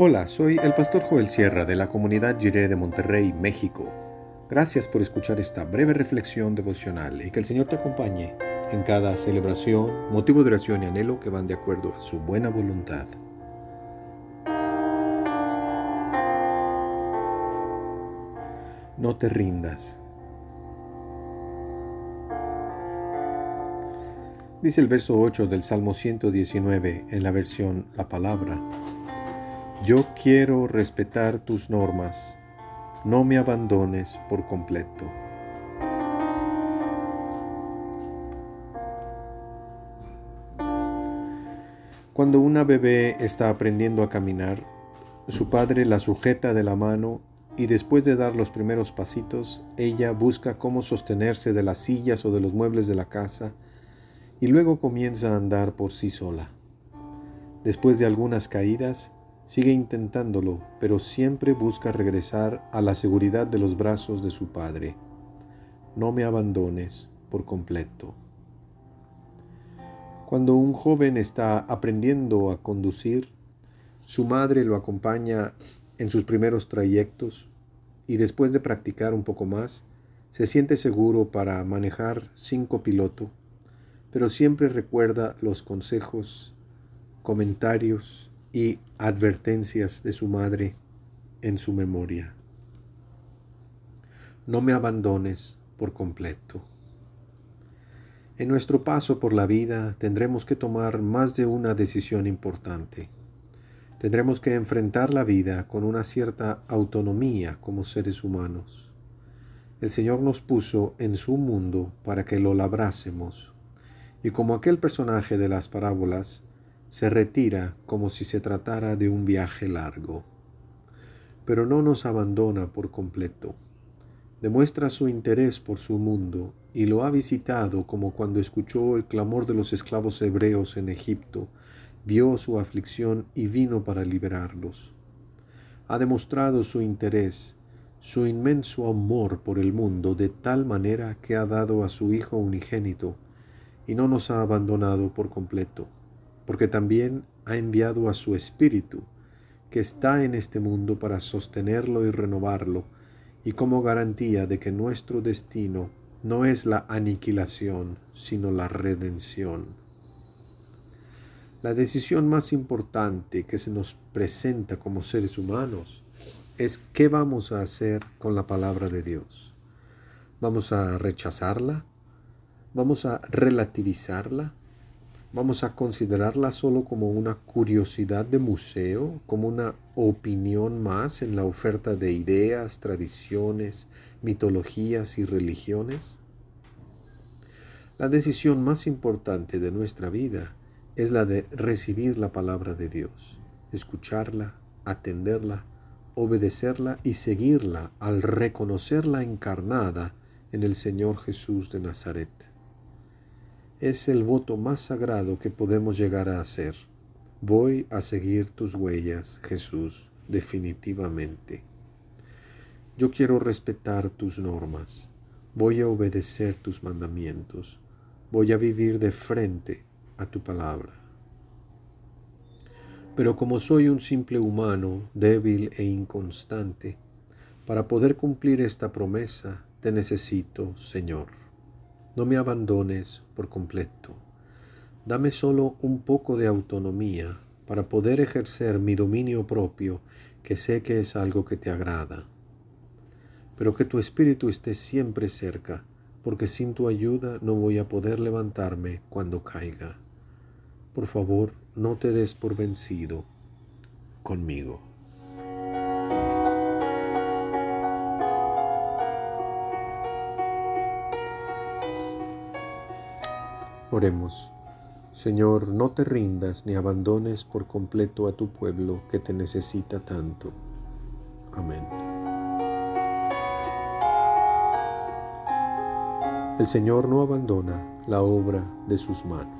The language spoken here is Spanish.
Hola, soy el pastor Joel Sierra de la comunidad Jiré de Monterrey, México. Gracias por escuchar esta breve reflexión devocional y que el Señor te acompañe en cada celebración, motivo de oración y anhelo que van de acuerdo a su buena voluntad. No te rindas. Dice el verso 8 del Salmo 119 en la versión La Palabra. Yo quiero respetar tus normas, no me abandones por completo. Cuando una bebé está aprendiendo a caminar, su padre la sujeta de la mano y después de dar los primeros pasitos, ella busca cómo sostenerse de las sillas o de los muebles de la casa y luego comienza a andar por sí sola. Después de algunas caídas, Sigue intentándolo, pero siempre busca regresar a la seguridad de los brazos de su Padre. No me abandones por completo. Cuando un joven está aprendiendo a conducir, su madre lo acompaña en sus primeros trayectos y después de practicar un poco más, se siente seguro para manejar sin copiloto, pero siempre recuerda los consejos, comentarios y advertencias de su madre en su memoria. No me abandones por completo. En nuestro paso por la vida tendremos que tomar más de una decisión importante. Tendremos que enfrentar la vida con una cierta autonomía como seres humanos. El Señor nos puso en su mundo para que lo labrásemos, y como aquel personaje de las parábolas, se retira como si se tratara de un viaje largo, pero no nos abandona por completo. Demuestra su interés por su mundo y lo ha visitado como cuando escuchó el clamor de los esclavos hebreos en Egipto, vio su aflicción y vino para liberarlos. Ha demostrado su interés, su inmenso amor por el mundo de tal manera que ha dado a su Hijo unigénito y no nos ha abandonado por completo porque también ha enviado a su Espíritu, que está en este mundo para sostenerlo y renovarlo, y como garantía de que nuestro destino no es la aniquilación, sino la redención. La decisión más importante que se nos presenta como seres humanos es qué vamos a hacer con la palabra de Dios. ¿Vamos a rechazarla? ¿Vamos a relativizarla? Vamos a considerarla solo como una curiosidad de museo, como una opinión más en la oferta de ideas, tradiciones, mitologías y religiones? La decisión más importante de nuestra vida es la de recibir la palabra de Dios, escucharla, atenderla, obedecerla y seguirla al reconocerla encarnada en el Señor Jesús de Nazaret es el voto más sagrado que podemos llegar a hacer. Voy a seguir tus huellas, Jesús, definitivamente. Yo quiero respetar tus normas. Voy a obedecer tus mandamientos. Voy a vivir de frente a tu palabra. Pero como soy un simple humano, débil e inconstante, para poder cumplir esta promesa, te necesito, Señor. No me abandones por completo. Dame solo un poco de autonomía para poder ejercer mi dominio propio, que sé que es algo que te agrada. Pero que tu espíritu esté siempre cerca, porque sin tu ayuda no voy a poder levantarme cuando caiga. Por favor, no te des por vencido conmigo. Oremos. Señor, no te rindas ni abandones por completo a tu pueblo que te necesita tanto. Amén. El Señor no abandona la obra de sus manos.